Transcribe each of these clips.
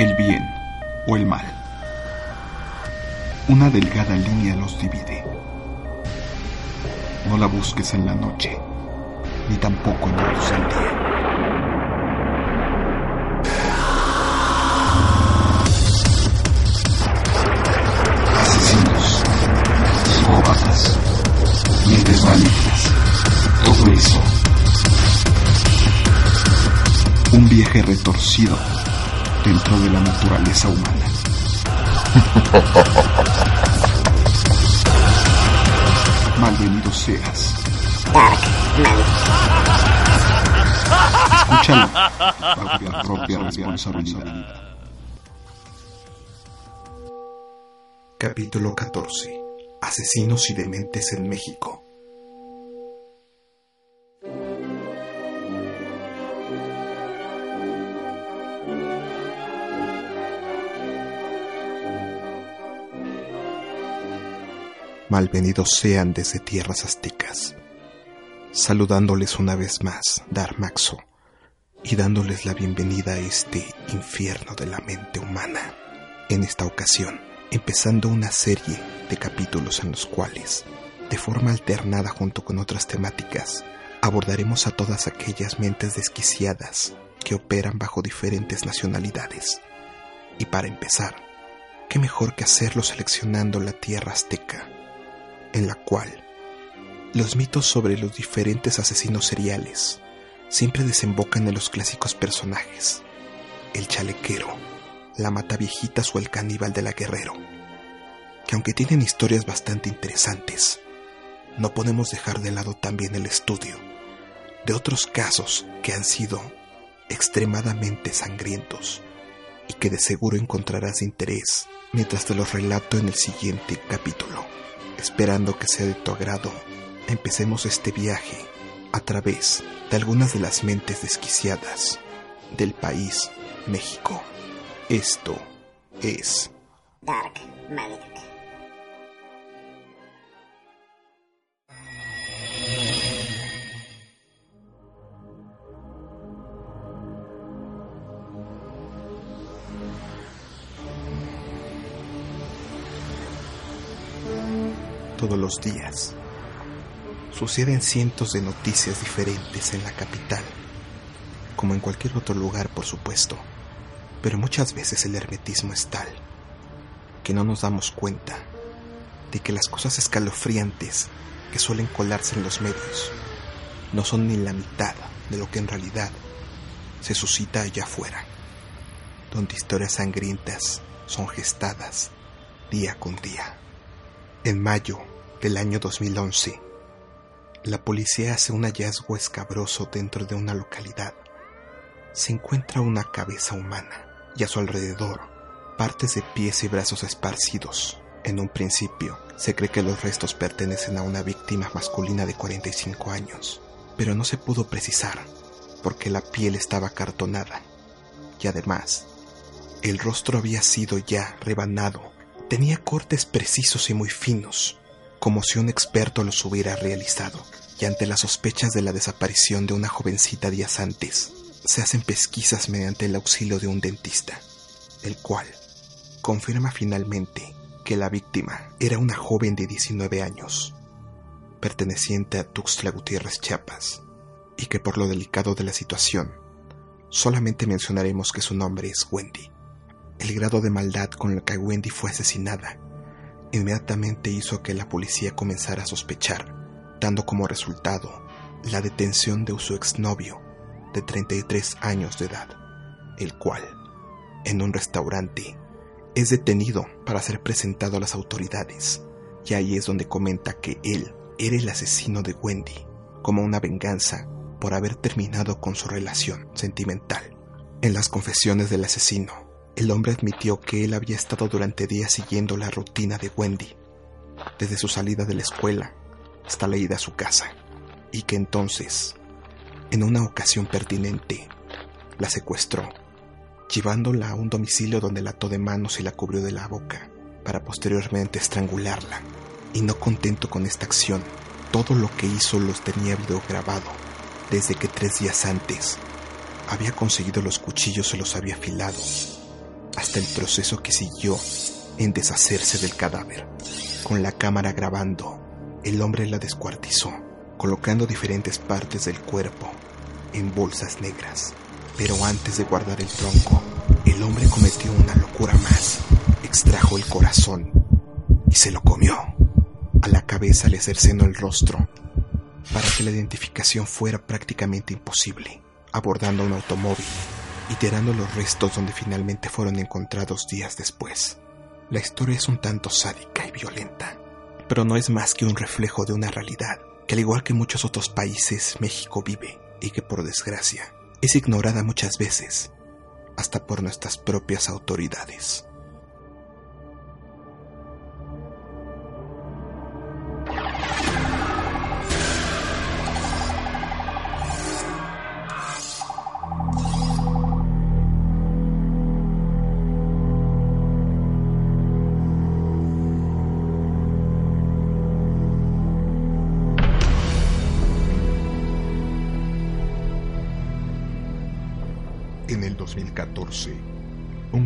El bien o el mal. Una delgada línea los divide. No la busques en la noche, ni tampoco en la luz del día. Mentes malignas, todo eso. Un viaje retorcido dentro de la naturaleza humana. Malvenido seas. Escúchalo bajo propia responsabilidad. Capítulo 14. Asesinos y dementes en México. Malvenidos sean desde tierras aztecas, saludándoles una vez más Darmaxo y dándoles la bienvenida a este infierno de la mente humana. En esta ocasión, empezando una serie de capítulos en los cuales, de forma alternada junto con otras temáticas, abordaremos a todas aquellas mentes desquiciadas que operan bajo diferentes nacionalidades. Y para empezar, ¿qué mejor que hacerlo seleccionando la tierra azteca? En la cual los mitos sobre los diferentes asesinos seriales siempre desembocan en los clásicos personajes, el chalequero, la mataviejitas o el caníbal de la guerrero, que aunque tienen historias bastante interesantes, no podemos dejar de lado también el estudio de otros casos que han sido extremadamente sangrientos y que de seguro encontrarás interés mientras te los relato en el siguiente capítulo. Esperando que sea de tu agrado, empecemos este viaje a través de algunas de las mentes desquiciadas del país México. Esto es Dark todos los días. Suceden cientos de noticias diferentes en la capital, como en cualquier otro lugar, por supuesto, pero muchas veces el hermetismo es tal que no nos damos cuenta de que las cosas escalofriantes que suelen colarse en los medios no son ni la mitad de lo que en realidad se suscita allá afuera, donde historias sangrientas son gestadas día con día. En mayo del año 2011, la policía hace un hallazgo escabroso dentro de una localidad. Se encuentra una cabeza humana y a su alrededor partes de pies y brazos esparcidos. En un principio, se cree que los restos pertenecen a una víctima masculina de 45 años, pero no se pudo precisar porque la piel estaba cartonada y además el rostro había sido ya rebanado Tenía cortes precisos y muy finos, como si un experto los hubiera realizado, y ante las sospechas de la desaparición de una jovencita días antes, se hacen pesquisas mediante el auxilio de un dentista, el cual confirma finalmente que la víctima era una joven de 19 años, perteneciente a Tuxtla Gutiérrez Chiapas, y que por lo delicado de la situación, solamente mencionaremos que su nombre es Wendy. El grado de maldad con el que Wendy fue asesinada inmediatamente hizo que la policía comenzara a sospechar, dando como resultado la detención de su exnovio de 33 años de edad, el cual, en un restaurante, es detenido para ser presentado a las autoridades, y ahí es donde comenta que él era el asesino de Wendy, como una venganza por haber terminado con su relación sentimental. En las confesiones del asesino, el hombre admitió que él había estado durante días siguiendo la rutina de Wendy, desde su salida de la escuela hasta la ida a su casa, y que entonces, en una ocasión pertinente, la secuestró, llevándola a un domicilio donde la ató de manos y la cubrió de la boca, para posteriormente estrangularla. Y no contento con esta acción, todo lo que hizo los tenía video grabado, desde que tres días antes había conseguido los cuchillos y los había afilado, hasta el proceso que siguió en deshacerse del cadáver. Con la cámara grabando, el hombre la descuartizó, colocando diferentes partes del cuerpo en bolsas negras. Pero antes de guardar el tronco, el hombre cometió una locura más. Extrajo el corazón y se lo comió. A la cabeza le cercenó el rostro para que la identificación fuera prácticamente imposible, abordando un automóvil y tirando los restos donde finalmente fueron encontrados días después. La historia es un tanto sádica y violenta, pero no es más que un reflejo de una realidad que al igual que muchos otros países México vive y que por desgracia es ignorada muchas veces, hasta por nuestras propias autoridades.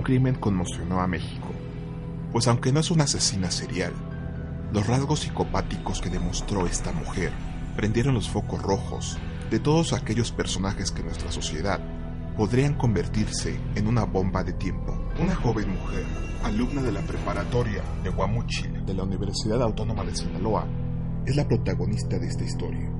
Crimen conmocionó a México, pues aunque no es una asesina serial, los rasgos psicopáticos que demostró esta mujer prendieron los focos rojos de todos aquellos personajes que nuestra sociedad podrían convertirse en una bomba de tiempo. Una joven mujer, alumna de la preparatoria de Guamuchil de la Universidad Autónoma de Sinaloa, es la protagonista de esta historia.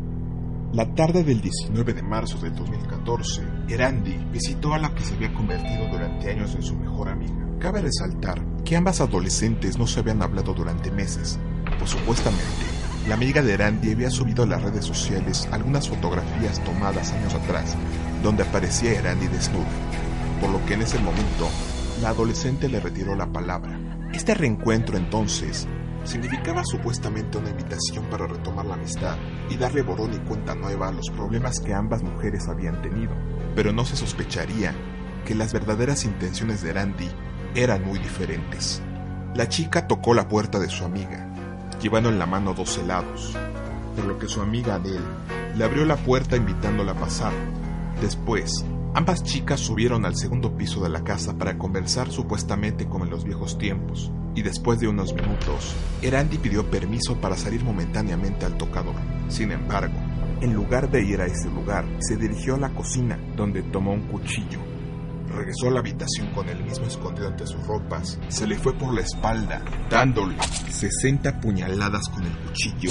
La tarde del 19 de marzo del 2014, Erandi visitó a la que se había convertido durante años en su mejor amiga. Cabe resaltar que ambas adolescentes no se habían hablado durante meses, pues supuestamente la amiga de Erandi había subido a las redes sociales algunas fotografías tomadas años atrás, donde aparecía Erandi desnuda, por lo que en ese momento la adolescente le retiró la palabra. Este reencuentro entonces significaba supuestamente una invitación para retomar la amistad y darle borrón y cuenta nueva a los problemas que ambas mujeres habían tenido. Pero no se sospecharía que las verdaderas intenciones de Randy eran muy diferentes. La chica tocó la puerta de su amiga, llevando en la mano dos helados, por lo que su amiga Adele le abrió la puerta invitándola a pasar. Después, ambas chicas subieron al segundo piso de la casa para conversar supuestamente como en los viejos tiempos, y después de unos minutos, Erandi pidió permiso para salir momentáneamente al tocador. Sin embargo, en lugar de ir a ese lugar, se dirigió a la cocina, donde tomó un cuchillo. Regresó a la habitación con el mismo escondido entre sus ropas. Se le fue por la espalda, dándole 60 puñaladas con el cuchillo,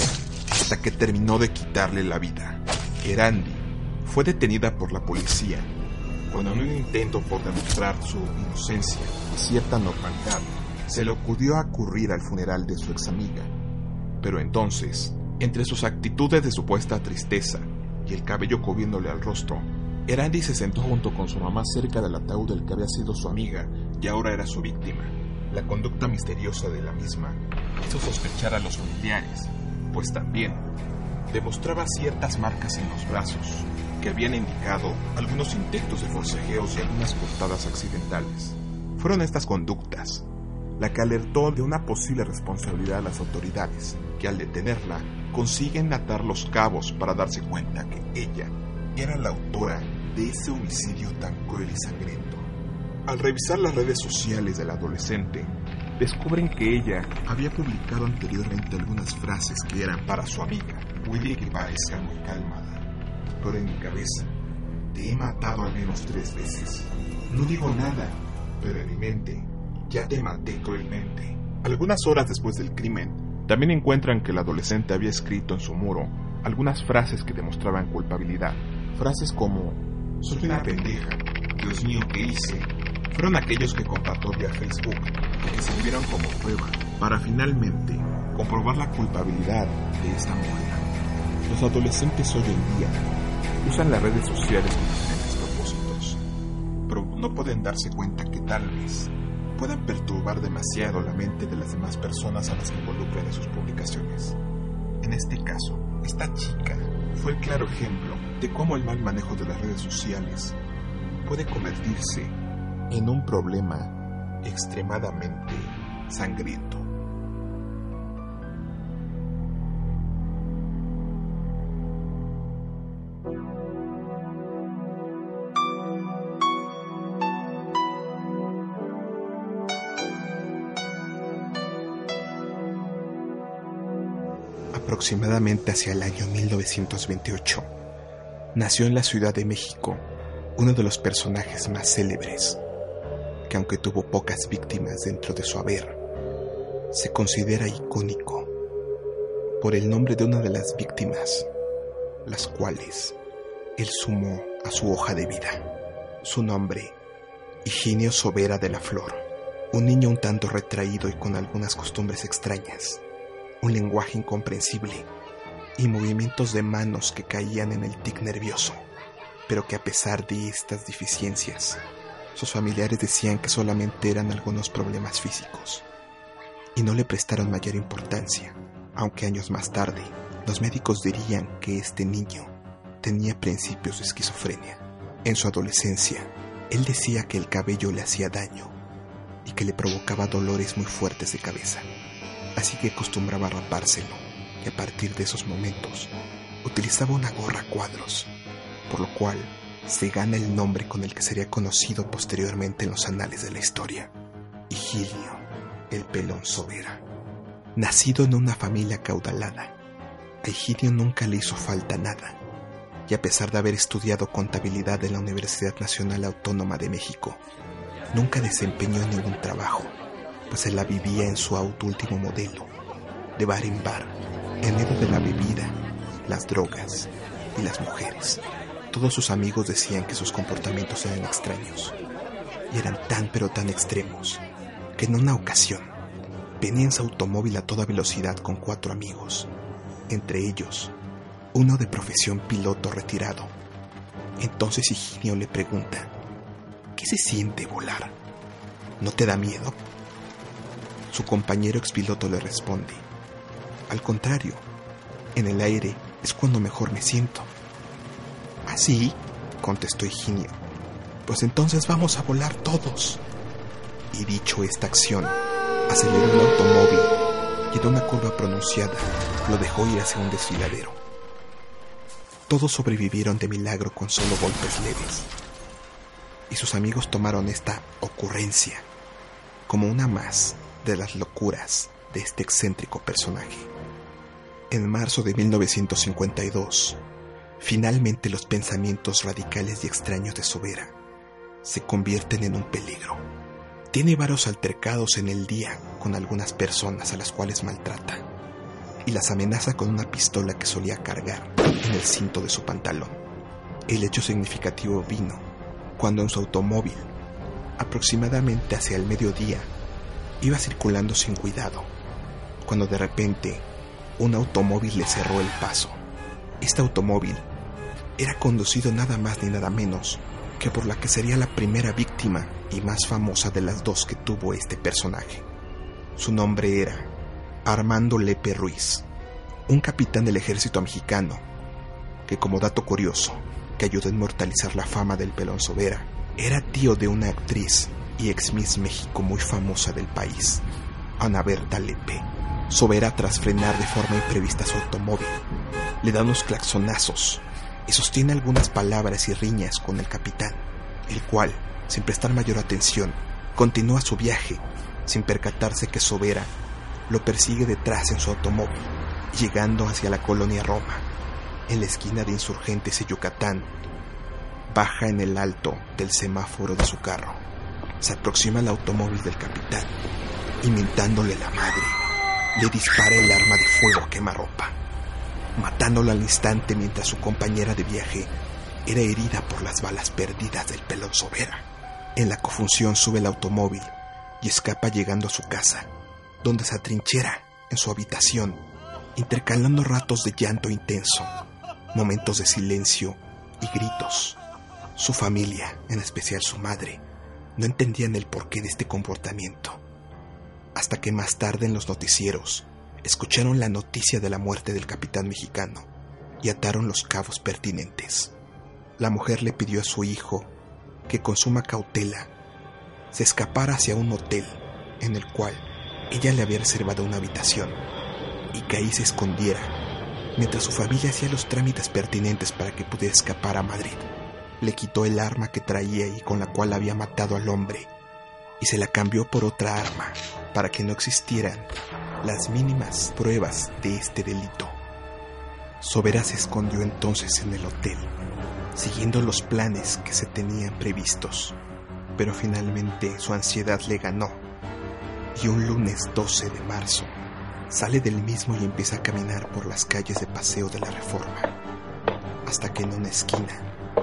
hasta que terminó de quitarle la vida. Erandi fue detenida por la policía, cuando en un intento por demostrar su inocencia y cierta normalidad, se le ocurrió acudir al funeral de su ex amiga. Pero entonces, entre sus actitudes de supuesta tristeza y el cabello cubriéndole al rostro, Erandi se sentó junto con su mamá cerca del ataúd del que había sido su amiga y ahora era su víctima. La conducta misteriosa de la misma hizo sospechar a los familiares, pues también demostraba ciertas marcas en los brazos que habían indicado algunos intentos de forcejeos y algunas cortadas accidentales. Fueron estas conductas la que alertó de una posible responsabilidad a las autoridades, que al detenerla consiguen atar los cabos para darse cuenta que ella era la autora de ese homicidio tan cruel y sangriento. Al revisar las redes sociales del adolescente, descubren que ella había publicado anteriormente algunas frases que eran para su amiga, puede que parezca muy calmada, pero en mi cabeza, te he matado al menos tres veces. No digo nada, pero en mi mente ya te maté cruelmente. Algunas horas después del crimen, también encuentran que el adolescente había escrito en su muro algunas frases que demostraban culpabilidad. Frases como, soy una pendeja, Dios mío, ¿qué hice? Fueron aquellos que compartió vía Facebook y que sirvieron como prueba para finalmente comprobar la culpabilidad de esta mujer. Los adolescentes hoy en día usan las redes sociales con diferentes propósitos, pero no pueden darse cuenta que tal vez puedan perturbar demasiado la mente de las demás personas a las que involucran en sus publicaciones. En este caso, esta chica fue el claro ejemplo de cómo el mal manejo de las redes sociales puede convertirse en un problema extremadamente sangriento. Aproximadamente hacia el año 1928, nació en la Ciudad de México uno de los personajes más célebres, que aunque tuvo pocas víctimas dentro de su haber, se considera icónico por el nombre de una de las víctimas, las cuales él sumó a su hoja de vida. Su nombre, Higinio Sobera de la Flor, un niño un tanto retraído y con algunas costumbres extrañas un lenguaje incomprensible y movimientos de manos que caían en el tic nervioso, pero que a pesar de estas deficiencias, sus familiares decían que solamente eran algunos problemas físicos y no le prestaron mayor importancia, aunque años más tarde los médicos dirían que este niño tenía principios de esquizofrenia. En su adolescencia, él decía que el cabello le hacía daño y que le provocaba dolores muy fuertes de cabeza así que acostumbraba rapárselo y a partir de esos momentos utilizaba una gorra a cuadros, por lo cual se gana el nombre con el que sería conocido posteriormente en los anales de la historia, Higilio, el pelón sobera. Nacido en una familia caudalada, a Higilio nunca le hizo falta nada, y a pesar de haber estudiado contabilidad en la Universidad Nacional Autónoma de México, nunca desempeñó ningún trabajo pues se la vivía en su auto último modelo, de bar en bar, en medio de la bebida, las drogas y las mujeres. Todos sus amigos decían que sus comportamientos eran extraños, y eran tan pero tan extremos, que en una ocasión venía en su automóvil a toda velocidad con cuatro amigos, entre ellos uno de profesión piloto retirado. Entonces Higinio le pregunta, ¿qué se siente volar? ¿No te da miedo? Su compañero expiloto le responde, al contrario, en el aire es cuando mejor me siento. Así, contestó Higinio, pues entonces vamos a volar todos. Y dicho esta acción, aceleró el automóvil y en una curva pronunciada lo dejó ir hacia un desfiladero. Todos sobrevivieron de milagro con solo golpes leves. Y sus amigos tomaron esta ocurrencia como una más de las locuras de este excéntrico personaje. En marzo de 1952, finalmente los pensamientos radicales y extraños de Sobera se convierten en un peligro. Tiene varios altercados en el día con algunas personas a las cuales maltrata y las amenaza con una pistola que solía cargar en el cinto de su pantalón. El hecho significativo vino cuando en su automóvil, aproximadamente hacia el mediodía, Iba circulando sin cuidado, cuando de repente un automóvil le cerró el paso. Este automóvil era conducido nada más ni nada menos que por la que sería la primera víctima y más famosa de las dos que tuvo este personaje. Su nombre era Armando Lepe Ruiz, un capitán del ejército mexicano, que como dato curioso, que ayudó a inmortalizar la fama del pelón Sobera, era tío de una actriz y ex Miss México muy famosa del país, Ana Berta Lepe. Sobera tras frenar de forma imprevista su automóvil, le da unos claxonazos y sostiene algunas palabras y riñas con el capitán, el cual, sin prestar mayor atención, continúa su viaje sin percatarse que Sobera lo persigue detrás en su automóvil, llegando hacia la colonia Roma, en la esquina de Insurgentes y Yucatán. Baja en el alto del semáforo de su carro se aproxima al automóvil del capitán y mintándole la madre, le dispara el arma de fuego a quemarropa, matándolo al instante mientras su compañera de viaje era herida por las balas perdidas del pelón sobera. En la confusión sube el automóvil y escapa llegando a su casa, donde se atrinchera en su habitación, intercalando ratos de llanto intenso, momentos de silencio y gritos. Su familia, en especial su madre, no entendían el porqué de este comportamiento. Hasta que más tarde en los noticieros escucharon la noticia de la muerte del capitán mexicano y ataron los cabos pertinentes. La mujer le pidió a su hijo que con suma cautela se escapara hacia un hotel en el cual ella le había reservado una habitación y que ahí se escondiera mientras su familia hacía los trámites pertinentes para que pudiera escapar a Madrid. Le quitó el arma que traía y con la cual había matado al hombre y se la cambió por otra arma para que no existieran las mínimas pruebas de este delito. Sobera se escondió entonces en el hotel, siguiendo los planes que se tenían previstos, pero finalmente su ansiedad le ganó y un lunes 12 de marzo sale del mismo y empieza a caminar por las calles de Paseo de la Reforma, hasta que en una esquina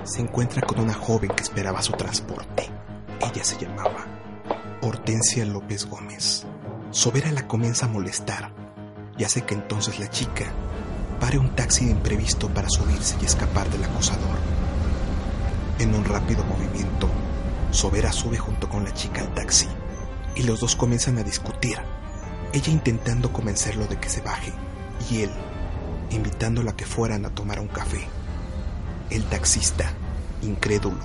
se encuentra con una joven que esperaba su transporte. Ella se llamaba Hortensia López Gómez. Sobera la comienza a molestar y hace que entonces la chica pare un taxi de imprevisto para subirse y escapar del acosador. En un rápido movimiento, Sobera sube junto con la chica al taxi y los dos comienzan a discutir, ella intentando convencerlo de que se baje y él invitándola a que fueran a tomar un café. El taxista, incrédulo,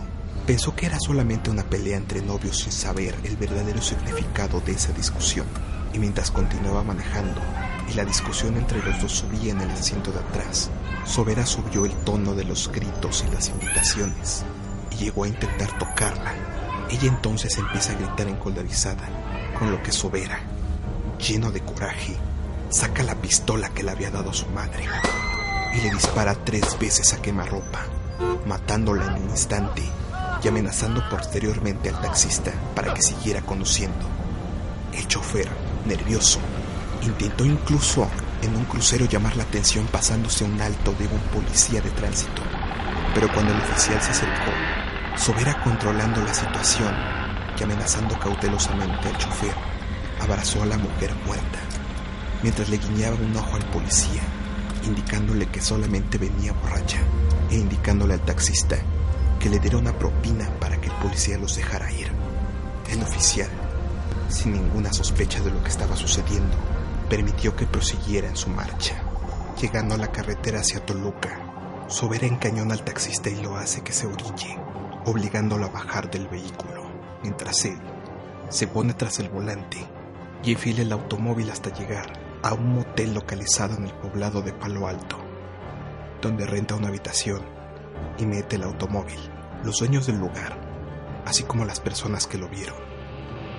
pensó que era solamente una pelea entre novios sin saber el verdadero significado de esa discusión y mientras continuaba manejando y la discusión entre los dos subía en el asiento de atrás, Sobera subió el tono de los gritos y las invitaciones y llegó a intentar tocarla. Ella entonces empieza a gritar encoldarizada, con lo que Sobera, lleno de coraje, saca la pistola que le había dado su madre y le dispara tres veces a quemarropa, matándola en un instante y amenazando posteriormente al taxista para que siguiera conduciendo. El chofer, nervioso, intentó incluso en un crucero llamar la atención pasándose un alto de un policía de tránsito, pero cuando el oficial se acercó, Sobera controlando la situación y amenazando cautelosamente al chofer, abrazó a la mujer muerta, mientras le guiñaba un ojo al policía, indicándole que solamente venía borracha e indicándole al taxista que le diera una propina para que el policía los dejara ir. El oficial, sin ninguna sospecha de lo que estaba sucediendo, permitió que prosiguiera en su marcha. Llegando a la carretera hacia Toluca, Sobera encañona al taxista y lo hace que se orille, obligándolo a bajar del vehículo, mientras él se pone tras el volante y enfila el automóvil hasta llegar a un motel localizado en el poblado de Palo Alto, donde renta una habitación y mete el automóvil. Los dueños del lugar, así como las personas que lo vieron,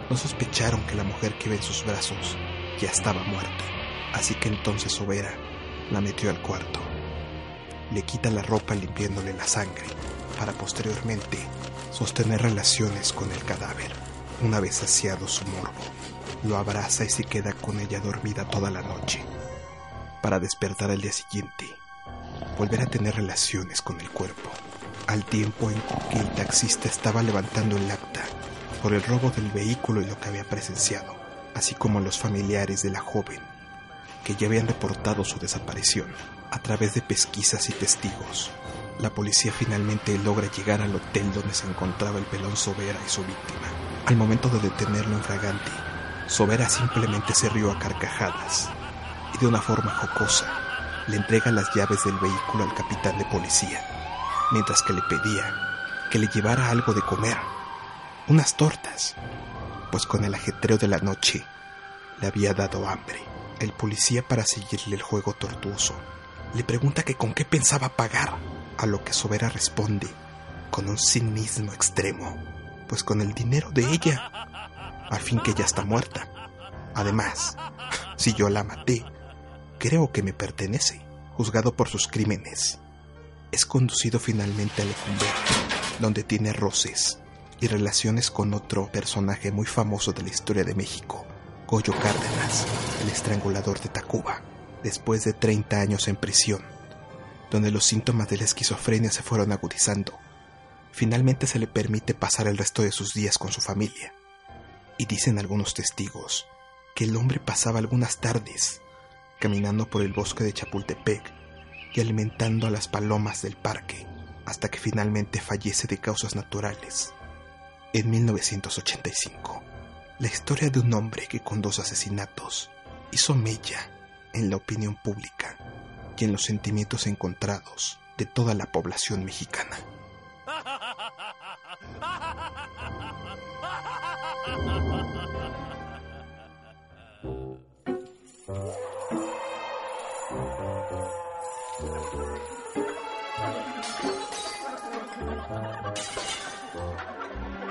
no sospecharon que la mujer que ve en sus brazos ya estaba muerta, así que entonces Sobera la metió al cuarto. Le quita la ropa limpiándole la sangre para posteriormente sostener relaciones con el cadáver. Una vez saciado su morbo, lo abraza y se queda con ella dormida toda la noche, para despertar al día siguiente, volver a tener relaciones con el cuerpo, al tiempo en que el taxista estaba levantando el acta por el robo del vehículo y lo que había presenciado, así como los familiares de la joven, que ya habían reportado su desaparición a través de pesquisas y testigos la policía finalmente logra llegar al hotel donde se encontraba el pelón Sobera y su víctima. Al momento de detenerlo en fragante, Sobera simplemente se rió a carcajadas y de una forma jocosa le entrega las llaves del vehículo al capitán de policía, mientras que le pedía que le llevara algo de comer, unas tortas, pues con el ajetreo de la noche le había dado hambre. El policía, para seguirle el juego tortuoso, le pregunta que con qué pensaba pagar a lo que Sobera responde con un cinismo extremo, pues con el dinero de ella, al fin que ella está muerta. Además, si yo la maté, creo que me pertenece, juzgado por sus crímenes. Es conducido finalmente a Lecumberri, donde tiene roces y relaciones con otro personaje muy famoso de la historia de México, Goyo Cárdenas, el estrangulador de Tacuba, después de 30 años en prisión donde los síntomas de la esquizofrenia se fueron agudizando. Finalmente se le permite pasar el resto de sus días con su familia y dicen algunos testigos que el hombre pasaba algunas tardes caminando por el bosque de Chapultepec y alimentando a las palomas del parque hasta que finalmente fallece de causas naturales. En 1985, la historia de un hombre que con dos asesinatos hizo mella en la opinión pública y en los sentimientos encontrados de toda la población mexicana.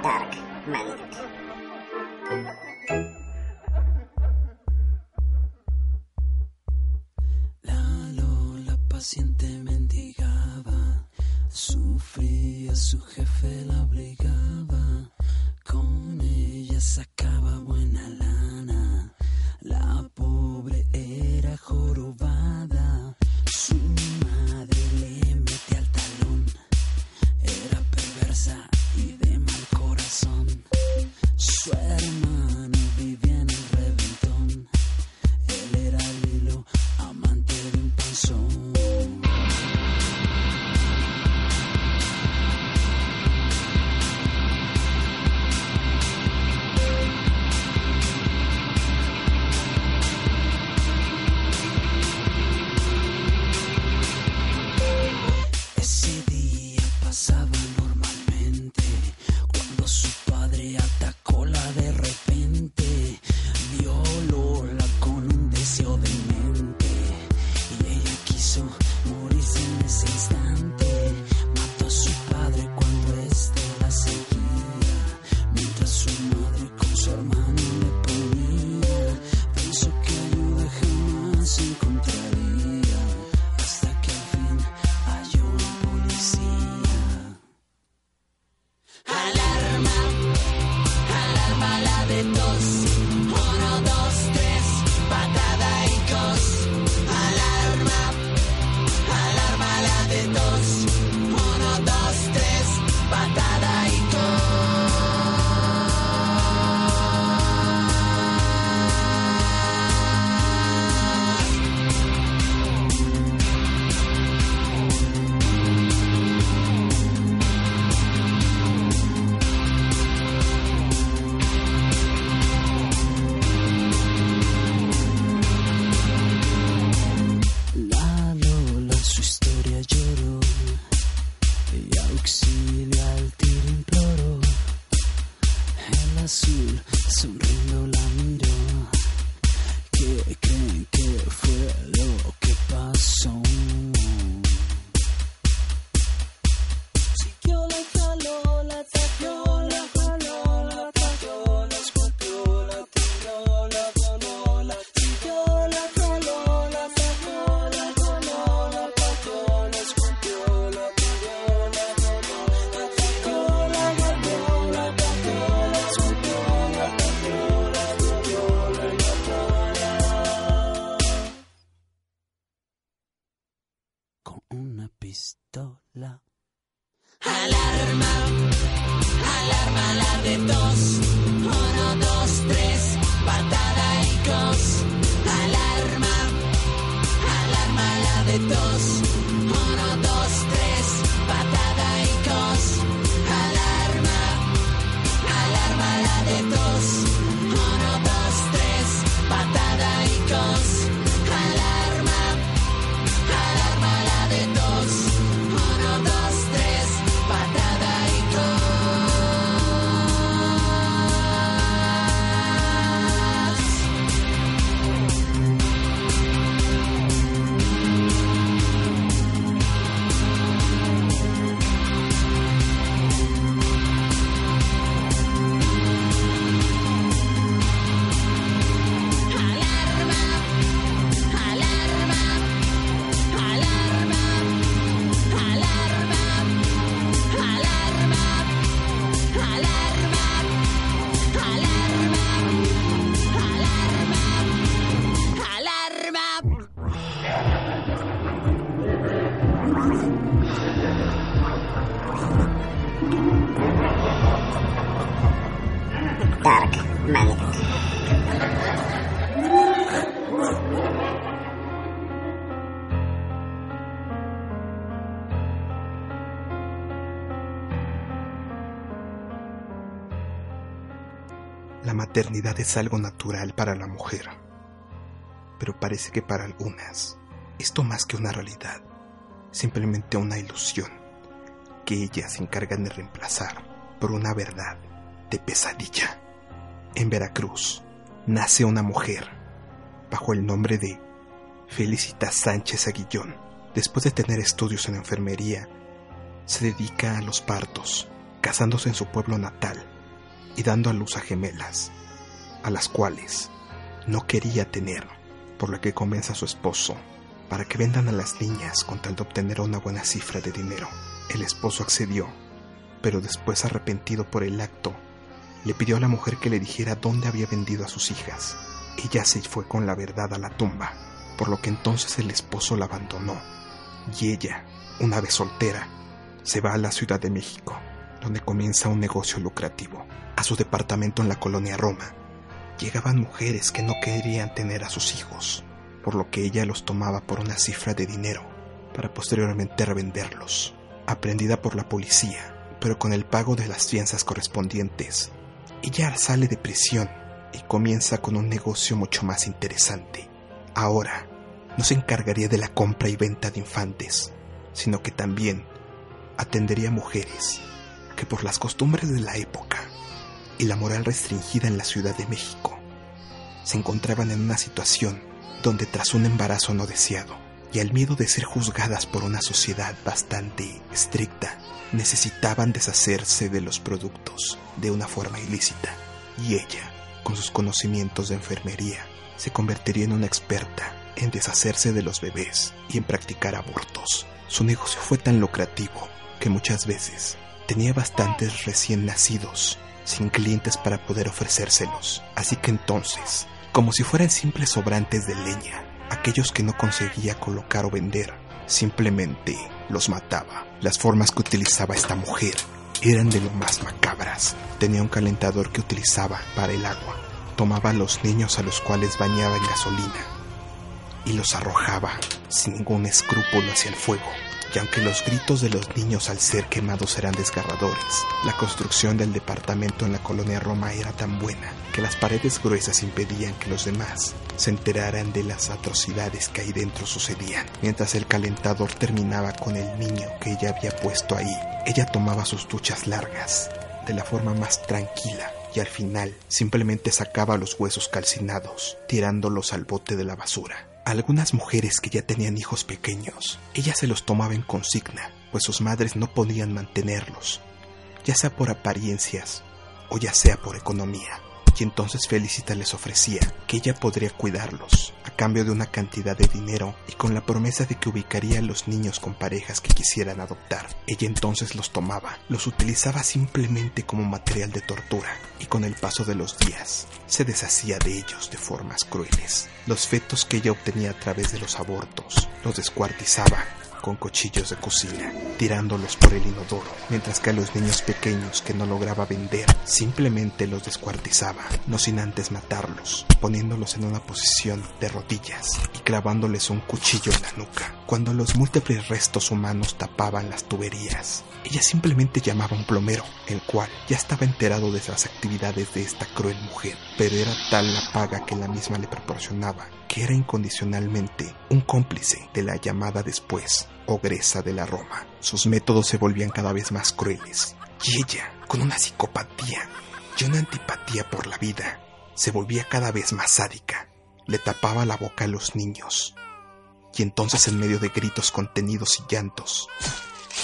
Dark La Lola paciente mendigaba, sufría, su jefe la obligaba con ella se acaba. Maternidad es algo natural para la mujer, pero parece que para algunas, esto más que una realidad, simplemente una ilusión que ellas se encargan de reemplazar por una verdad de pesadilla. En Veracruz nace una mujer bajo el nombre de Felicita Sánchez Aguillón. Después de tener estudios en enfermería, se dedica a los partos, casándose en su pueblo natal y dando a luz a gemelas, a las cuales no quería tener, por lo que convence a su esposo para que vendan a las niñas con tal de obtener una buena cifra de dinero. El esposo accedió, pero después arrepentido por el acto, le pidió a la mujer que le dijera dónde había vendido a sus hijas. Ella se fue con la verdad a la tumba, por lo que entonces el esposo la abandonó, y ella, una vez soltera, se va a la Ciudad de México, donde comienza un negocio lucrativo. A su departamento en la colonia Roma, llegaban mujeres que no querían tener a sus hijos, por lo que ella los tomaba por una cifra de dinero para posteriormente revenderlos. Aprendida por la policía, pero con el pago de las fianzas correspondientes, ella sale de prisión y comienza con un negocio mucho más interesante. Ahora, no se encargaría de la compra y venta de infantes, sino que también atendería mujeres que por las costumbres de la época y la moral restringida en la Ciudad de México, se encontraban en una situación donde tras un embarazo no deseado y al miedo de ser juzgadas por una sociedad bastante estricta, necesitaban deshacerse de los productos de una forma ilícita. Y ella, con sus conocimientos de enfermería, se convertiría en una experta en deshacerse de los bebés y en practicar abortos. Su negocio fue tan lucrativo que muchas veces tenía bastantes recién nacidos sin clientes para poder ofrecérselos. Así que entonces como si fueran simples sobrantes de leña, aquellos que no conseguía colocar o vender, simplemente los mataba. Las formas que utilizaba esta mujer eran de lo más macabras. Tenía un calentador que utilizaba para el agua. Tomaba a los niños a los cuales bañaba en gasolina y los arrojaba sin ningún escrúpulo hacia el fuego y aunque los gritos de los niños al ser quemados eran desgarradores, la construcción del departamento en la colonia Roma era tan buena que las paredes gruesas impedían que los demás se enteraran de las atrocidades que ahí dentro sucedían. Mientras el calentador terminaba con el niño que ella había puesto ahí, ella tomaba sus duchas largas, de la forma más tranquila, y al final simplemente sacaba los huesos calcinados, tirándolos al bote de la basura algunas mujeres que ya tenían hijos pequeños, ella se los tomaba en consigna, pues sus madres no podían mantenerlos, ya sea por apariencias o ya sea por economía. Y entonces Felicita les ofrecía que ella podría cuidarlos cambio de una cantidad de dinero y con la promesa de que ubicaría a los niños con parejas que quisieran adoptar. Ella entonces los tomaba, los utilizaba simplemente como material de tortura y con el paso de los días se deshacía de ellos de formas crueles. Los fetos que ella obtenía a través de los abortos los descuartizaba con cuchillos de cocina, tirándolos por el inodoro, mientras que a los niños pequeños que no lograba vender simplemente los descuartizaba, no sin antes matarlos, poniéndolos en una posición de rodillas y clavándoles un cuchillo en la nuca. Cuando los múltiples restos humanos tapaban las tuberías, ella simplemente llamaba a un plomero, el cual ya estaba enterado de las actividades de esta cruel mujer, pero era tal la paga que la misma le proporcionaba que era incondicionalmente un cómplice de la llamada después ogresa de la Roma. Sus métodos se volvían cada vez más crueles y ella, con una psicopatía y una antipatía por la vida, se volvía cada vez más sádica. Le tapaba la boca a los niños y entonces en medio de gritos contenidos y llantos,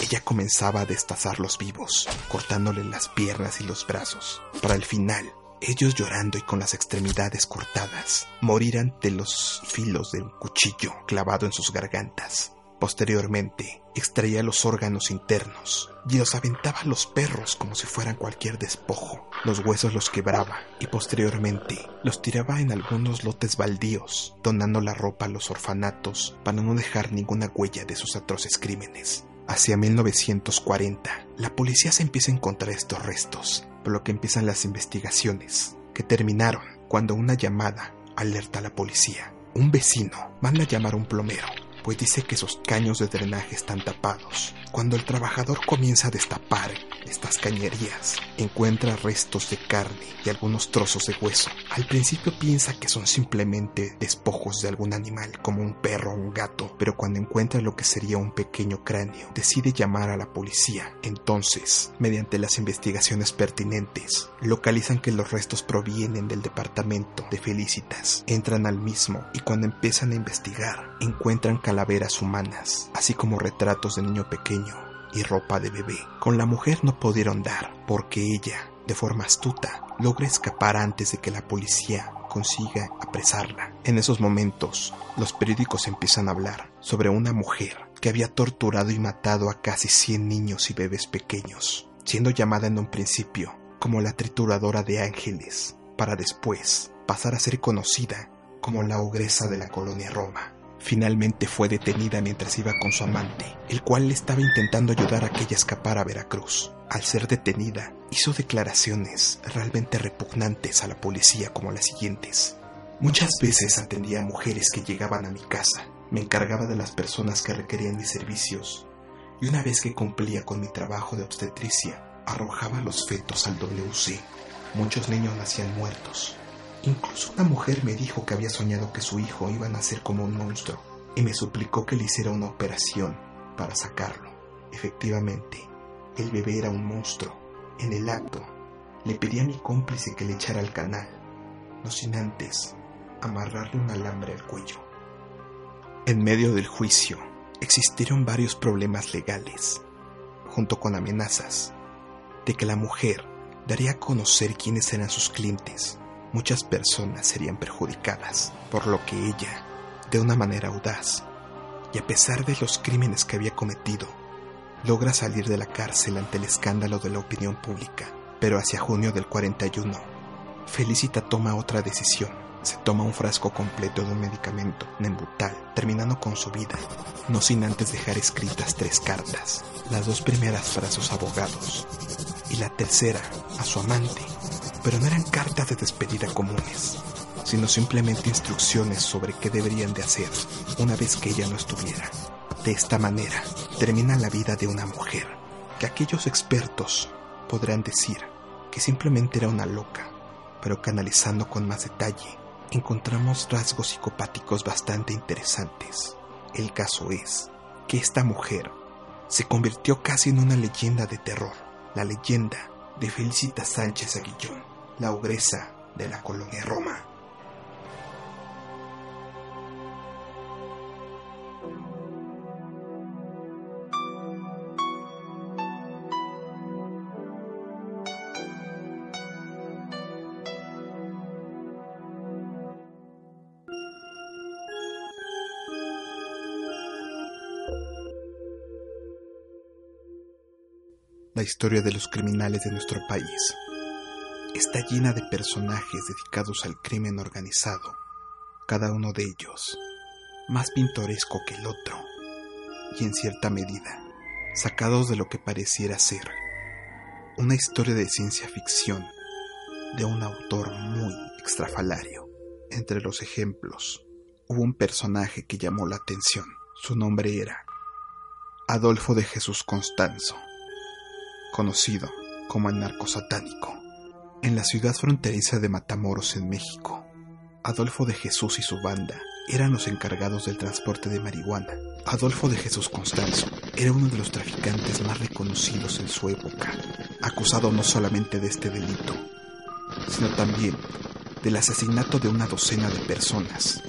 ella comenzaba a destazarlos vivos, cortándole las piernas y los brazos, para al final ellos llorando y con las extremidades cortadas, morir ante los filos de un cuchillo clavado en sus gargantas. Posteriormente, extraía los órganos internos y los aventaba a los perros como si fueran cualquier despojo. Los huesos los quebraba y posteriormente los tiraba en algunos lotes baldíos, donando la ropa a los orfanatos para no dejar ninguna huella de sus atroces crímenes. Hacia 1940, la policía se empieza a encontrar estos restos, por lo que empiezan las investigaciones, que terminaron cuando una llamada alerta a la policía. Un vecino manda llamar a un plomero pues dice que sus caños de drenaje están tapados. Cuando el trabajador comienza a destapar estas cañerías, encuentra restos de carne y algunos trozos de hueso. Al principio piensa que son simplemente despojos de algún animal, como un perro o un gato, pero cuando encuentra lo que sería un pequeño cráneo, decide llamar a la policía. Entonces, mediante las investigaciones pertinentes, localizan que los restos provienen del departamento de Felicitas. Entran al mismo y cuando empiezan a investigar, encuentran calaveras humanas, así como retratos de niño pequeño y ropa de bebé. Con la mujer no pudieron dar, porque ella, de forma astuta, logra escapar antes de que la policía consiga apresarla. En esos momentos, los periódicos empiezan a hablar sobre una mujer que había torturado y matado a casi 100 niños y bebés pequeños, siendo llamada en un principio como la trituradora de ángeles, para después pasar a ser conocida como la ogresa de la colonia Roma. Finalmente fue detenida mientras iba con su amante, el cual le estaba intentando ayudar a que ella escapara a Veracruz. Al ser detenida, hizo declaraciones realmente repugnantes a la policía como las siguientes. Muchas veces atendía a mujeres que llegaban a mi casa, me encargaba de las personas que requerían mis servicios, y una vez que cumplía con mi trabajo de obstetricia, arrojaba los fetos al WC. Muchos niños nacían muertos, Incluso una mujer me dijo que había soñado que su hijo iba a nacer como un monstruo y me suplicó que le hiciera una operación para sacarlo. Efectivamente, el bebé era un monstruo. En el acto, le pedí a mi cómplice que le echara al canal, no sin antes amarrarle un alambre al cuello. En medio del juicio, existieron varios problemas legales, junto con amenazas, de que la mujer daría a conocer quiénes eran sus clientes muchas personas serían perjudicadas, por lo que ella, de una manera audaz, y a pesar de los crímenes que había cometido, logra salir de la cárcel ante el escándalo de la opinión pública. Pero hacia junio del 41, Felicita toma otra decisión. Se toma un frasco completo de un medicamento, Nembutal, terminando con su vida, no sin antes dejar escritas tres cartas, las dos primeras para sus abogados y la tercera a su amante, pero no eran cartas de despedida comunes, sino simplemente instrucciones sobre qué deberían de hacer una vez que ella no estuviera. De esta manera termina la vida de una mujer que aquellos expertos podrán decir que simplemente era una loca, pero canalizando con más detalle encontramos rasgos psicopáticos bastante interesantes. El caso es que esta mujer se convirtió casi en una leyenda de terror, la leyenda de Felicita Sánchez Aguillón la ogresa de la colonia Roma. La historia de los criminales de nuestro país está llena de personajes dedicados al crimen organizado, cada uno de ellos más pintoresco que el otro, y en cierta medida sacados de lo que pareciera ser una historia de ciencia ficción de un autor muy extrafalario. Entre los ejemplos, hubo un personaje que llamó la atención. Su nombre era Adolfo de Jesús Constanzo, conocido como el narco satánico. En la ciudad fronteriza de Matamoros, en México, Adolfo de Jesús y su banda eran los encargados del transporte de marihuana. Adolfo de Jesús Constanzo era uno de los traficantes más reconocidos en su época, acusado no solamente de este delito, sino también del asesinato de una docena de personas,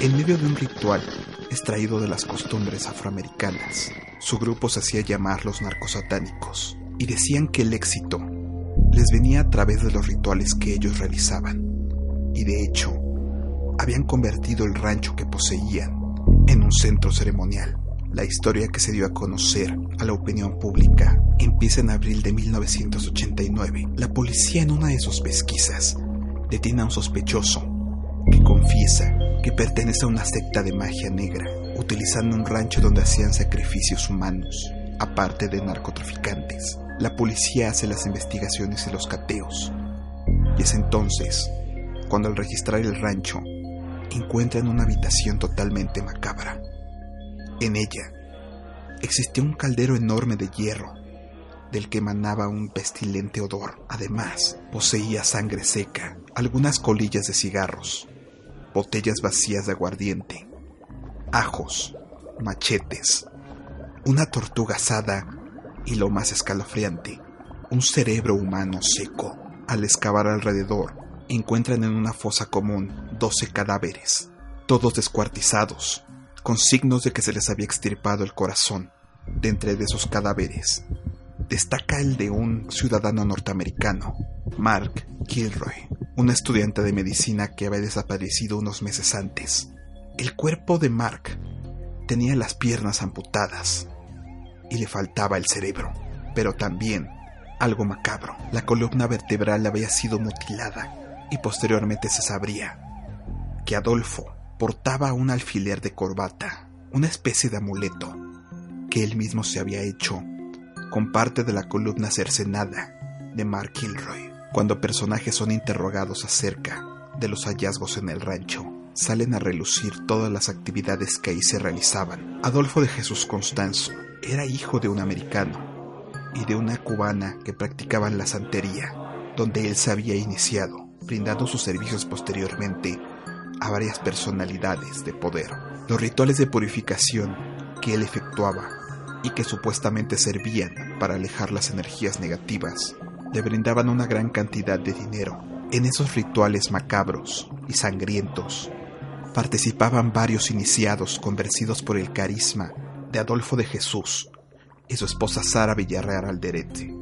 en medio de un ritual extraído de las costumbres afroamericanas. Su grupo se hacía llamar los narcosatánicos y decían que el éxito les venía a través de los rituales que ellos realizaban, y de hecho, habían convertido el rancho que poseían en un centro ceremonial. La historia que se dio a conocer a la opinión pública empieza en abril de 1989. La policía en una de sus pesquisas detiene a un sospechoso que confiesa que pertenece a una secta de magia negra, utilizando un rancho donde hacían sacrificios humanos, aparte de narcotraficantes la policía hace las investigaciones y los cateos. Y es entonces cuando al registrar el rancho encuentran una habitación totalmente macabra. En ella existía un caldero enorme de hierro, del que emanaba un pestilente odor. Además, poseía sangre seca, algunas colillas de cigarros, botellas vacías de aguardiente, ajos, machetes, una tortuga asada y lo más escalofriante, un cerebro humano seco. Al excavar alrededor, encuentran en una fosa común 12 cadáveres, todos descuartizados, con signos de que se les había extirpado el corazón. De entre de esos cadáveres, destaca el de un ciudadano norteamericano, Mark Kilroy, un estudiante de medicina que había desaparecido unos meses antes. El cuerpo de Mark tenía las piernas amputadas y le faltaba el cerebro, pero también algo macabro. La columna vertebral había sido mutilada y posteriormente se sabría que Adolfo portaba un alfiler de corbata, una especie de amuleto que él mismo se había hecho con parte de la columna cercenada de Mark Kilroy. Cuando personajes son interrogados acerca de los hallazgos en el rancho, salen a relucir todas las actividades que ahí se realizaban. Adolfo de Jesús Constanzo era hijo de un americano y de una cubana que practicaban la santería, donde él se había iniciado, brindando sus servicios posteriormente a varias personalidades de poder. Los rituales de purificación que él efectuaba y que supuestamente servían para alejar las energías negativas, le brindaban una gran cantidad de dinero. En esos rituales macabros y sangrientos participaban varios iniciados convencidos por el carisma de Adolfo de Jesús y su esposa Sara Villarreal Alderete,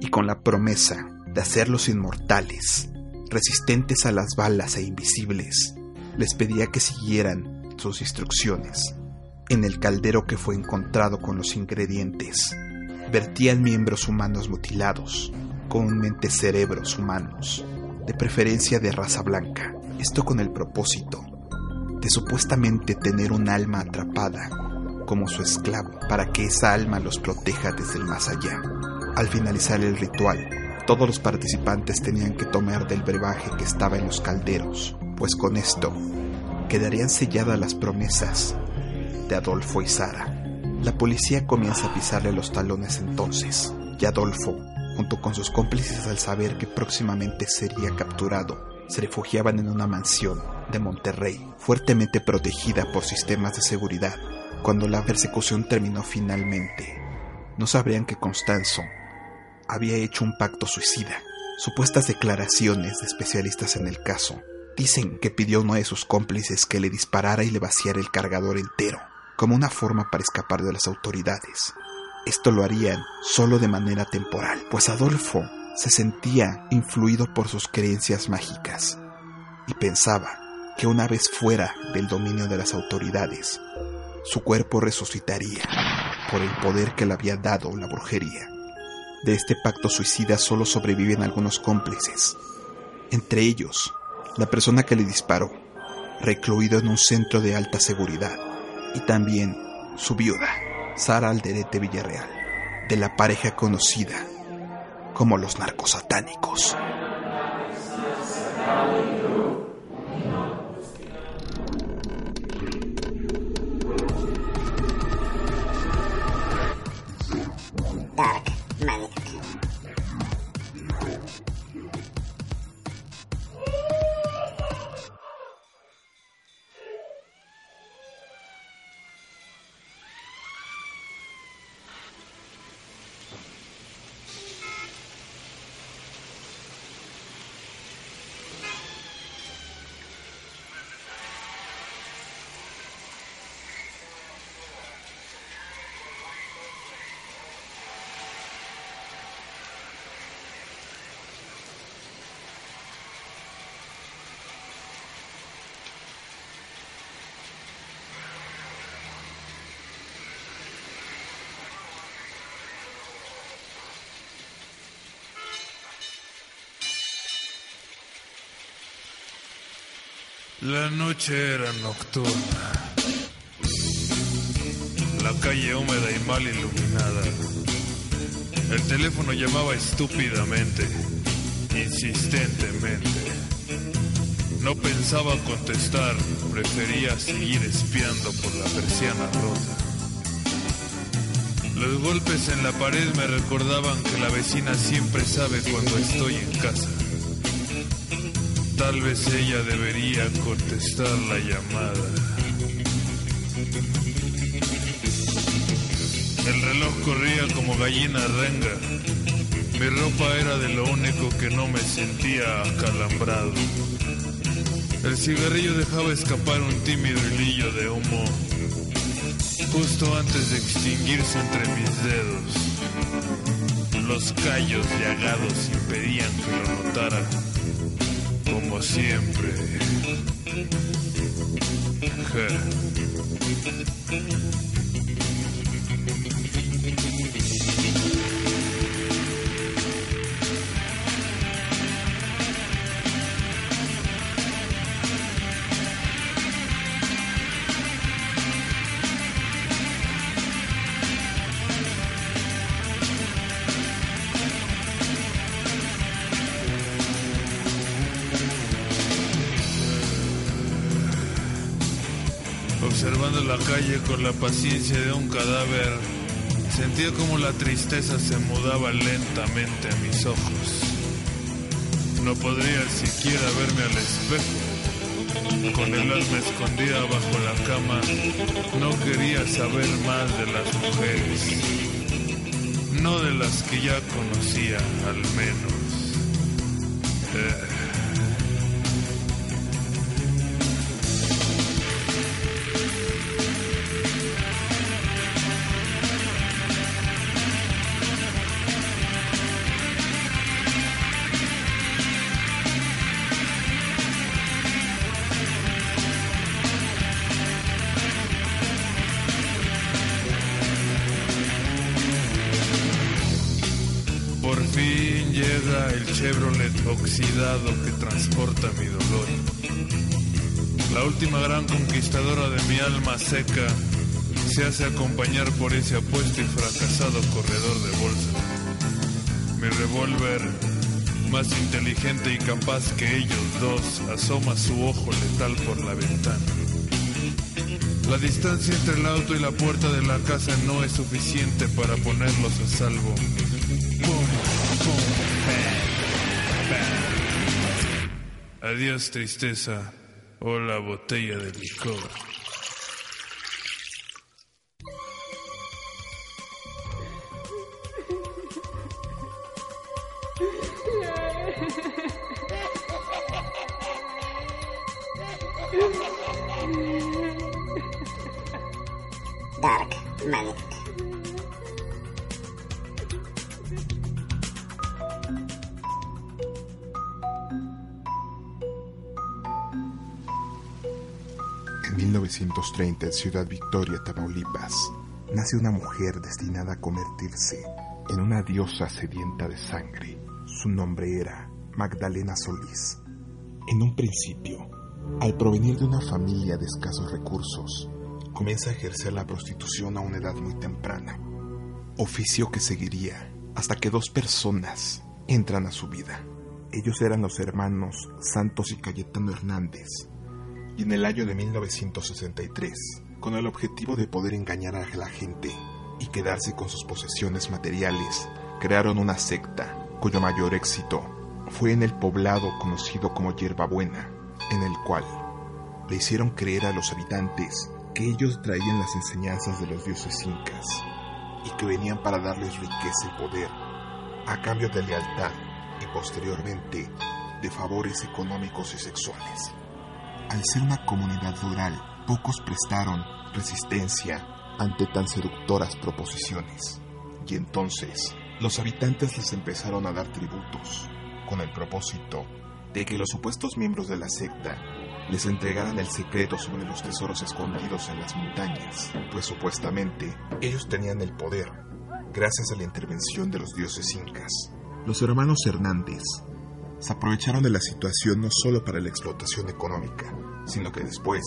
y con la promesa de hacerlos inmortales, resistentes a las balas e invisibles, les pedía que siguieran sus instrucciones. En el caldero que fue encontrado con los ingredientes, vertían miembros humanos mutilados, comúnmente cerebros humanos, de preferencia de raza blanca, esto con el propósito de supuestamente tener un alma atrapada como su esclavo para que esa alma los proteja desde el más allá. Al finalizar el ritual, todos los participantes tenían que tomar del brebaje que estaba en los calderos, pues con esto quedarían selladas las promesas de Adolfo y Sara. La policía comienza a pisarle los talones entonces, y Adolfo, junto con sus cómplices al saber que próximamente sería capturado, se refugiaban en una mansión de Monterrey, fuertemente protegida por sistemas de seguridad. Cuando la persecución terminó finalmente, no sabrían que Constanzo había hecho un pacto suicida. Supuestas declaraciones de especialistas en el caso dicen que pidió a uno de sus cómplices que le disparara y le vaciara el cargador entero, como una forma para escapar de las autoridades. Esto lo harían solo de manera temporal, pues Adolfo se sentía influido por sus creencias mágicas y pensaba que una vez fuera del dominio de las autoridades, su cuerpo resucitaría por el poder que le había dado la brujería. De este pacto suicida solo sobreviven algunos cómplices, entre ellos la persona que le disparó, recluido en un centro de alta seguridad, y también su viuda, Sara Alderete Villarreal, de la pareja conocida como los narcosatánicos. Dark Maniac. La noche era nocturna. La calle húmeda y mal iluminada. El teléfono llamaba estúpidamente, insistentemente. No pensaba contestar, prefería seguir espiando por la persiana rota. Los golpes en la pared me recordaban que la vecina siempre sabe cuando estoy en casa. Tal vez ella debería contestar la llamada. El reloj corría como gallina renga. Mi ropa era de lo único que no me sentía acalambrado. El cigarrillo dejaba escapar un tímido hilillo de humo justo antes de extinguirse entre mis dedos. Los callos llagados impedían que lo notara, siempre. Con la paciencia de un cadáver, sentía como la tristeza se mudaba lentamente a mis ojos. No podría siquiera verme al espejo. Con el alma escondida bajo la cama, no quería saber más de las mujeres. No de las que ya conocía, al menos. Eh. Llega el Chevrolet oxidado que transporta mi dolor. La última gran conquistadora de mi alma seca se hace acompañar por ese apuesto y fracasado corredor de bolsa. Mi revólver, más inteligente y capaz que ellos dos, asoma su ojo letal por la ventana. La distancia entre el auto y la puerta de la casa no es suficiente para ponerlos a salvo. Pum, pum, Adiós tristeza. Hola botella de licor. 1930, en Ciudad Victoria, Tamaulipas, nace una mujer destinada a convertirse en una diosa sedienta de sangre. Su nombre era Magdalena Solís. En un principio, al provenir de una familia de escasos recursos, comienza a ejercer la prostitución a una edad muy temprana, oficio que seguiría hasta que dos personas entran a su vida. Ellos eran los hermanos Santos y Cayetano Hernández, y en el año de 1963, con el objetivo de poder engañar a la gente y quedarse con sus posesiones materiales, crearon una secta cuyo mayor éxito fue en el poblado conocido como Hierbabuena, en el cual le hicieron creer a los habitantes que ellos traían las enseñanzas de los dioses incas y que venían para darles riqueza y poder a cambio de lealtad y posteriormente de favores económicos y sexuales. Al ser una comunidad rural, pocos prestaron resistencia ante tan seductoras proposiciones. Y entonces, los habitantes les empezaron a dar tributos, con el propósito de que los supuestos miembros de la secta les entregaran el secreto sobre los tesoros escondidos en las montañas, pues supuestamente ellos tenían el poder, gracias a la intervención de los dioses incas. Los hermanos Hernández se aprovecharon de la situación no solo para la explotación económica, sino que después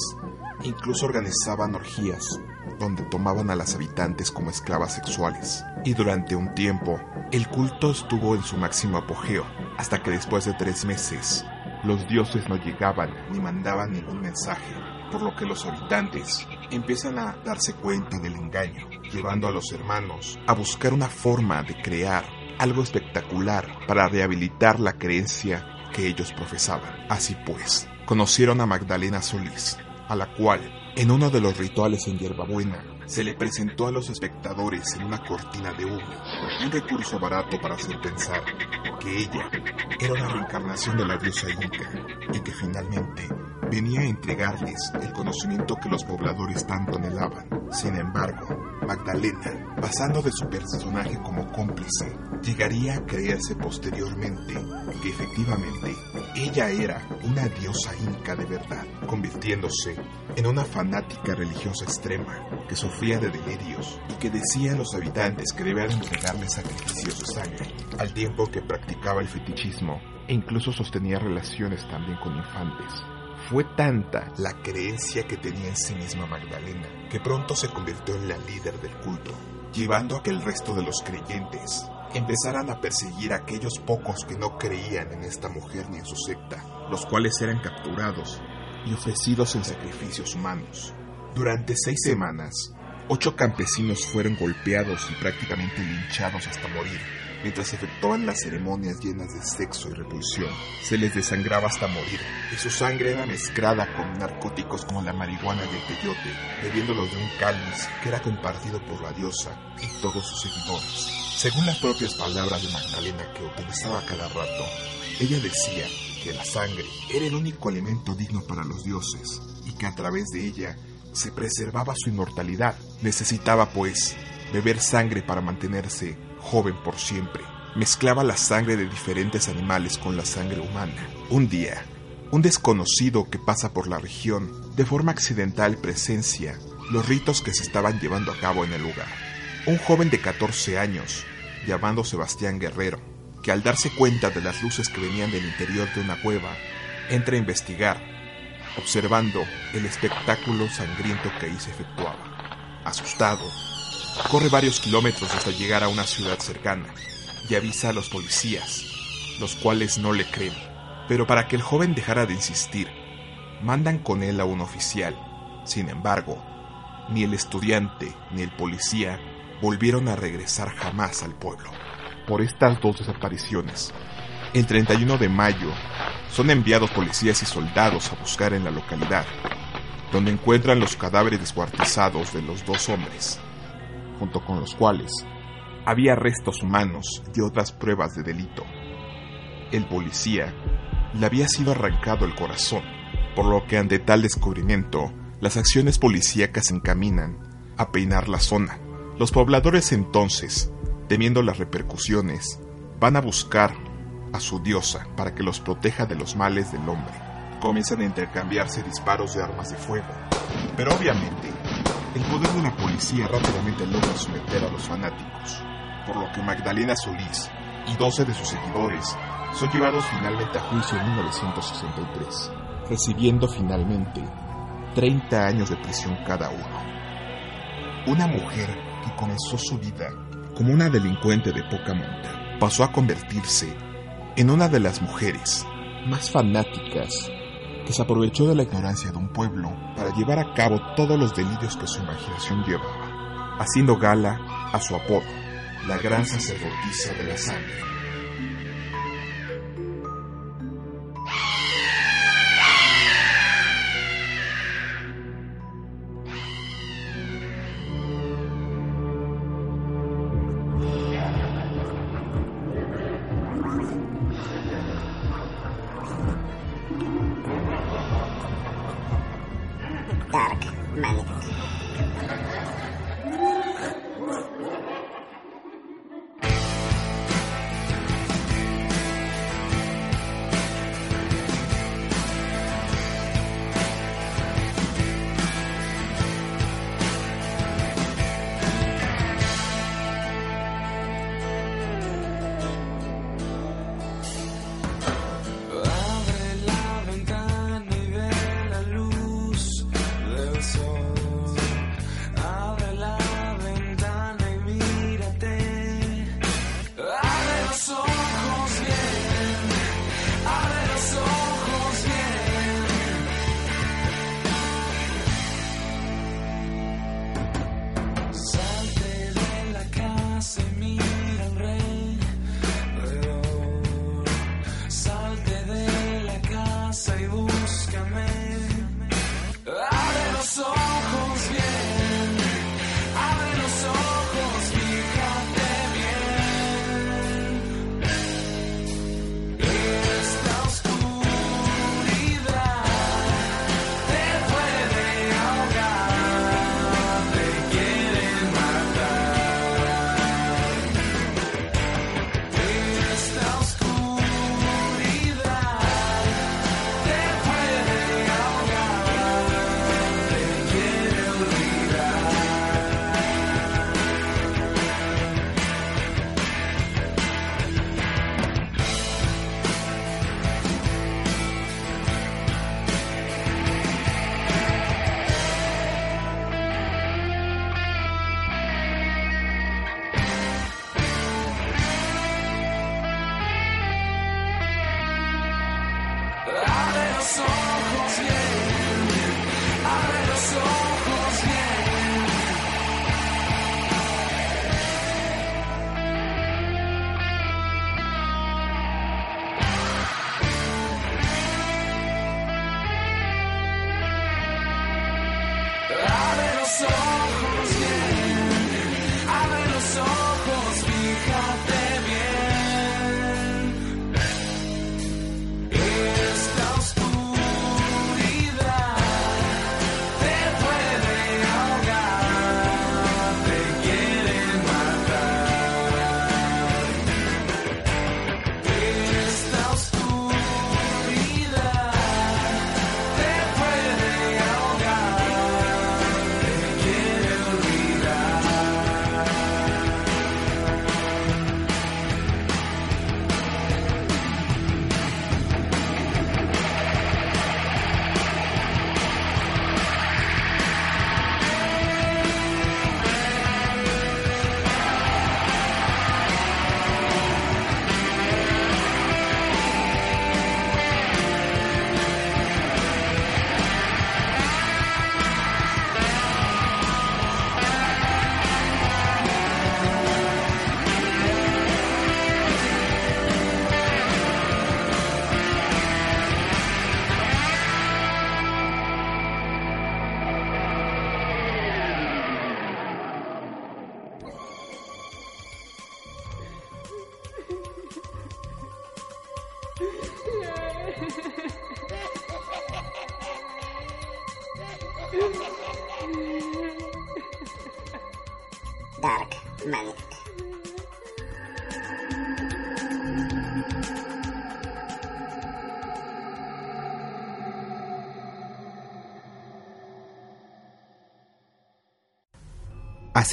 incluso organizaban orgías donde tomaban a las habitantes como esclavas sexuales. Y durante un tiempo, el culto estuvo en su máximo apogeo, hasta que después de tres meses, los dioses no llegaban ni mandaban ningún mensaje, por lo que los habitantes empiezan a darse cuenta del engaño, llevando a los hermanos a buscar una forma de crear algo espectacular para rehabilitar la creencia que ellos profesaban. Así pues, conocieron a Magdalena Solís, a la cual, en uno de los rituales en Hierbabuena, se le presentó a los espectadores en una cortina de humo, un recurso barato para hacer pensar que ella era una reencarnación de la diosa Inca y que finalmente venía a entregarles el conocimiento que los pobladores tanto anhelaban. Sin embargo, Magdalena, pasando de su personaje como cómplice, llegaría a creerse posteriormente que efectivamente ella era una diosa inca de verdad, convirtiéndose en una fanática religiosa extrema que sufría de delirios y que decía a los habitantes que debían entregarle sacrificios de sangre, al tiempo que practicaba el fetichismo e incluso sostenía relaciones también con infantes. Fue tanta la creencia que tenía en sí misma Magdalena que pronto se convirtió en la líder del culto, llevando a que el resto de los creyentes empezaran a perseguir a aquellos pocos que no creían en esta mujer ni en su secta, los cuales eran capturados y ofrecidos en sacrificios humanos. Durante seis semanas, ocho campesinos fueron golpeados y prácticamente linchados hasta morir, mientras efectuaban las ceremonias llenas de sexo y repulsión. Se les desangraba hasta morir, y su sangre era mezclada con narcóticos como la marihuana y el peyote, bebiéndolos de un cáliz que era compartido por la diosa y todos sus seguidores. Según las propias palabras de Magdalena que utilizaba cada rato, ella decía que la sangre era el único alimento digno para los dioses y que a través de ella se preservaba su inmortalidad. Necesitaba, pues, beber sangre para mantenerse joven por siempre. Mezclaba la sangre de diferentes animales con la sangre humana. Un día, un desconocido que pasa por la región de forma accidental presencia los ritos que se estaban llevando a cabo en el lugar. Un joven de 14 años, llamado Sebastián Guerrero, que al darse cuenta de las luces que venían del interior de una cueva, entra a investigar, observando el espectáculo sangriento que ahí se efectuaba. Asustado, corre varios kilómetros hasta llegar a una ciudad cercana y avisa a los policías, los cuales no le creen. Pero para que el joven dejara de insistir, mandan con él a un oficial. Sin embargo, ni el estudiante ni el policía volvieron a regresar jamás al pueblo. Por estas dos desapariciones, el 31 de mayo son enviados policías y soldados a buscar en la localidad, donde encuentran los cadáveres descuartizados de los dos hombres, junto con los cuales había restos humanos y otras pruebas de delito. El policía le había sido arrancado el corazón, por lo que ante tal descubrimiento, las acciones policíacas se encaminan a peinar la zona. Los pobladores entonces, temiendo las repercusiones, van a buscar a su diosa para que los proteja de los males del hombre. Comienzan a intercambiarse disparos de armas de fuego. Pero obviamente, el poder de la policía rápidamente logra someter a los fanáticos, por lo que Magdalena Solís y 12 de sus seguidores son llevados finalmente a juicio en 1963, recibiendo finalmente 30 años de prisión cada uno. Una mujer que comenzó su vida como una delincuente de poca monta pasó a convertirse en una de las mujeres más fanáticas que se aprovechó de la ignorancia de un pueblo para llevar a cabo todos los delirios que su imaginación llevaba, haciendo gala a su apodo, la gran sacerdotisa de la sangre.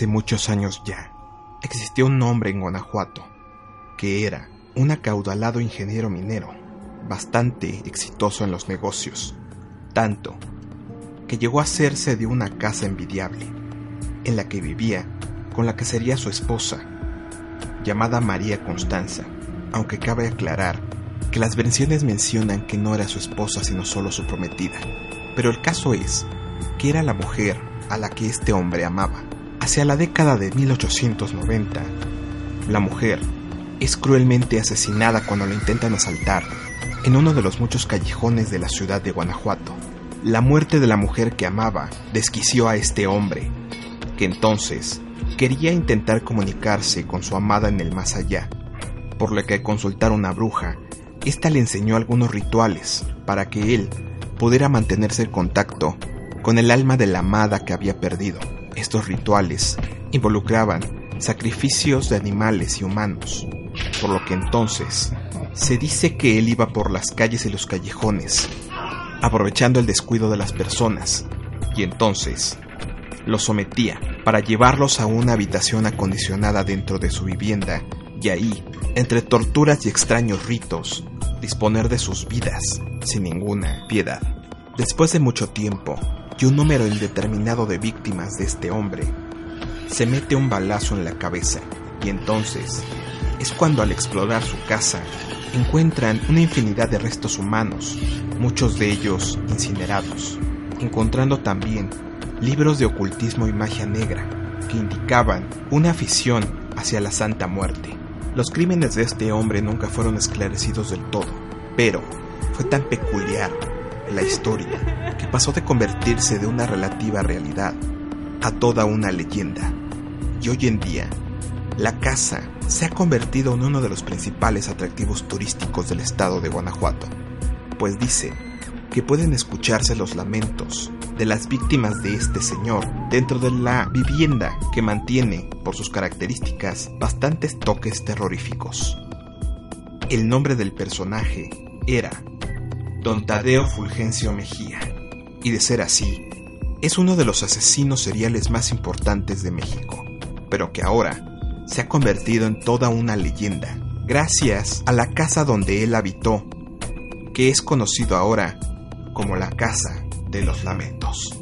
Hace muchos años ya, existió un hombre en Guanajuato que era un acaudalado ingeniero minero, bastante exitoso en los negocios, tanto que llegó a hacerse de una casa envidiable, en la que vivía con la que sería su esposa, llamada María Constanza, aunque cabe aclarar que las versiones mencionan que no era su esposa sino solo su prometida. Pero el caso es que era la mujer a la que este hombre amaba. Hacia la década de 1890, la mujer es cruelmente asesinada cuando la intentan asaltar en uno de los muchos callejones de la ciudad de Guanajuato. La muerte de la mujer que amaba desquició a este hombre, que entonces quería intentar comunicarse con su amada en el más allá, por lo que consultar a una bruja, ésta le enseñó algunos rituales para que él pudiera mantenerse en contacto con el alma de la amada que había perdido. Estos rituales involucraban sacrificios de animales y humanos, por lo que entonces se dice que él iba por las calles y los callejones, aprovechando el descuido de las personas, y entonces los sometía para llevarlos a una habitación acondicionada dentro de su vivienda y ahí, entre torturas y extraños ritos, disponer de sus vidas sin ninguna piedad. Después de mucho tiempo y un número indeterminado de víctimas de este hombre, se mete un balazo en la cabeza y entonces es cuando al explorar su casa encuentran una infinidad de restos humanos, muchos de ellos incinerados, encontrando también libros de ocultismo y magia negra que indicaban una afición hacia la Santa Muerte. Los crímenes de este hombre nunca fueron esclarecidos del todo, pero fue tan peculiar la historia que pasó de convertirse de una relativa realidad a toda una leyenda. Y hoy en día, la casa se ha convertido en uno de los principales atractivos turísticos del estado de Guanajuato, pues dice que pueden escucharse los lamentos de las víctimas de este señor dentro de la vivienda que mantiene, por sus características, bastantes toques terroríficos. El nombre del personaje era Don Tadeo Fulgencio Mejía, y de ser así, es uno de los asesinos seriales más importantes de México, pero que ahora se ha convertido en toda una leyenda, gracias a la casa donde él habitó, que es conocido ahora como la Casa de los Lamentos.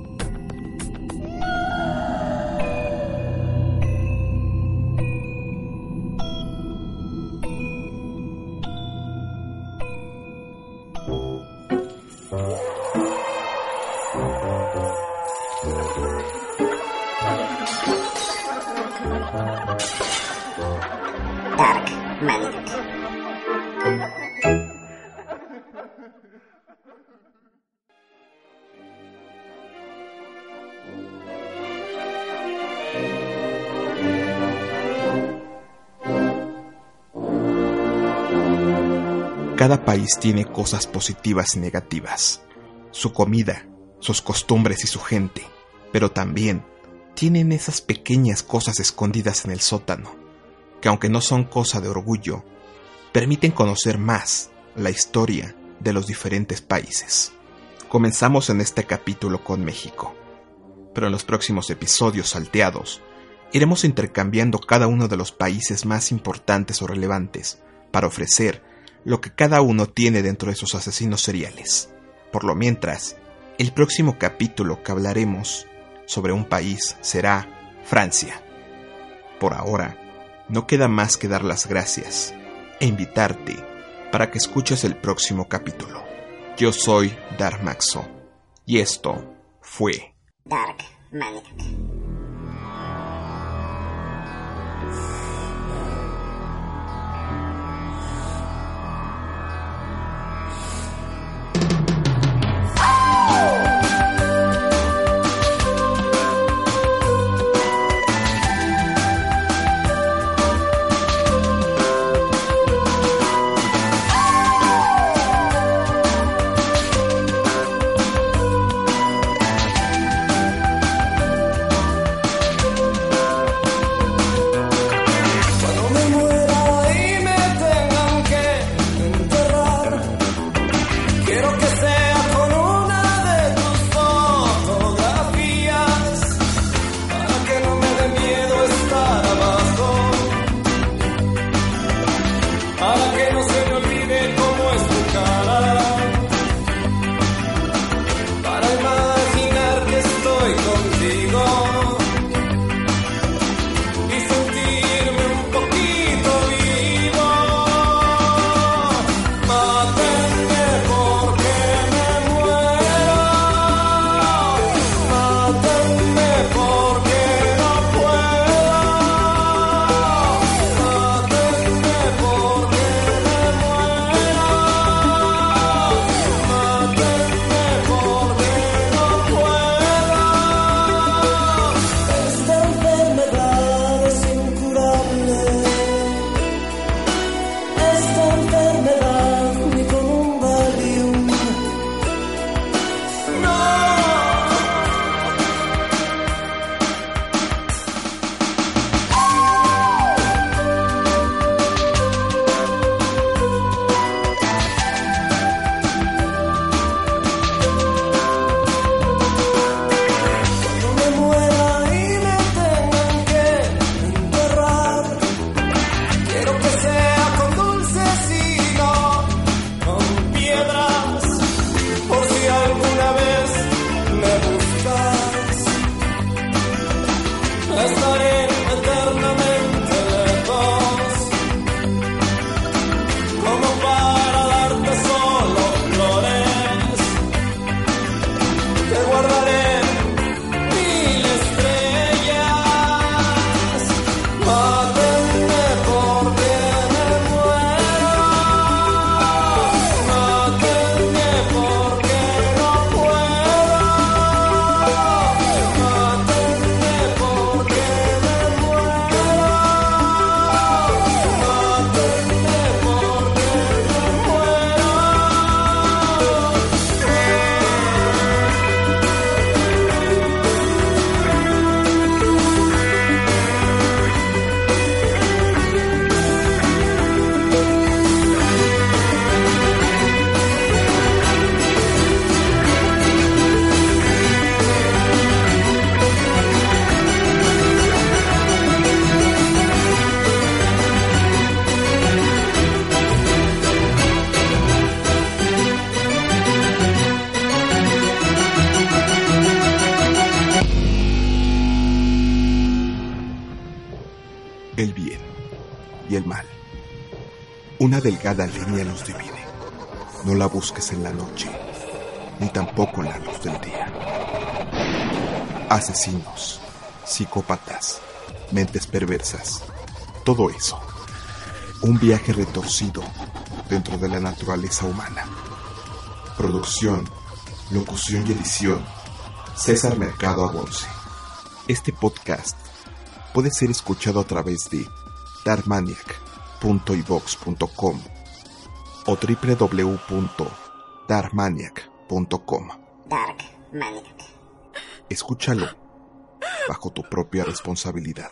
Tiene cosas positivas y negativas. Su comida, sus costumbres y su gente. Pero también tienen esas pequeñas cosas escondidas en el sótano, que aunque no son cosa de orgullo, permiten conocer más la historia de los diferentes países. Comenzamos en este capítulo con México, pero en los próximos episodios salteados iremos intercambiando cada uno de los países más importantes o relevantes para ofrecer lo que cada uno tiene dentro de sus asesinos seriales. Por lo mientras, el próximo capítulo que hablaremos sobre un país será Francia. Por ahora, no queda más que dar las gracias e invitarte para que escuches el próximo capítulo. Yo soy Darmaxo y esto fue Dark Manic. Busques en la noche, ni tampoco la luz del día. Asesinos, psicópatas, mentes perversas, todo eso. Un viaje retorcido dentro de la naturaleza humana. Producción, locución y edición. César Mercado Agonce. Este podcast puede ser escuchado a través de darmaniac.ivox.com o www.darmaniac.com. Dark Maniac. Escúchalo bajo tu propia responsabilidad.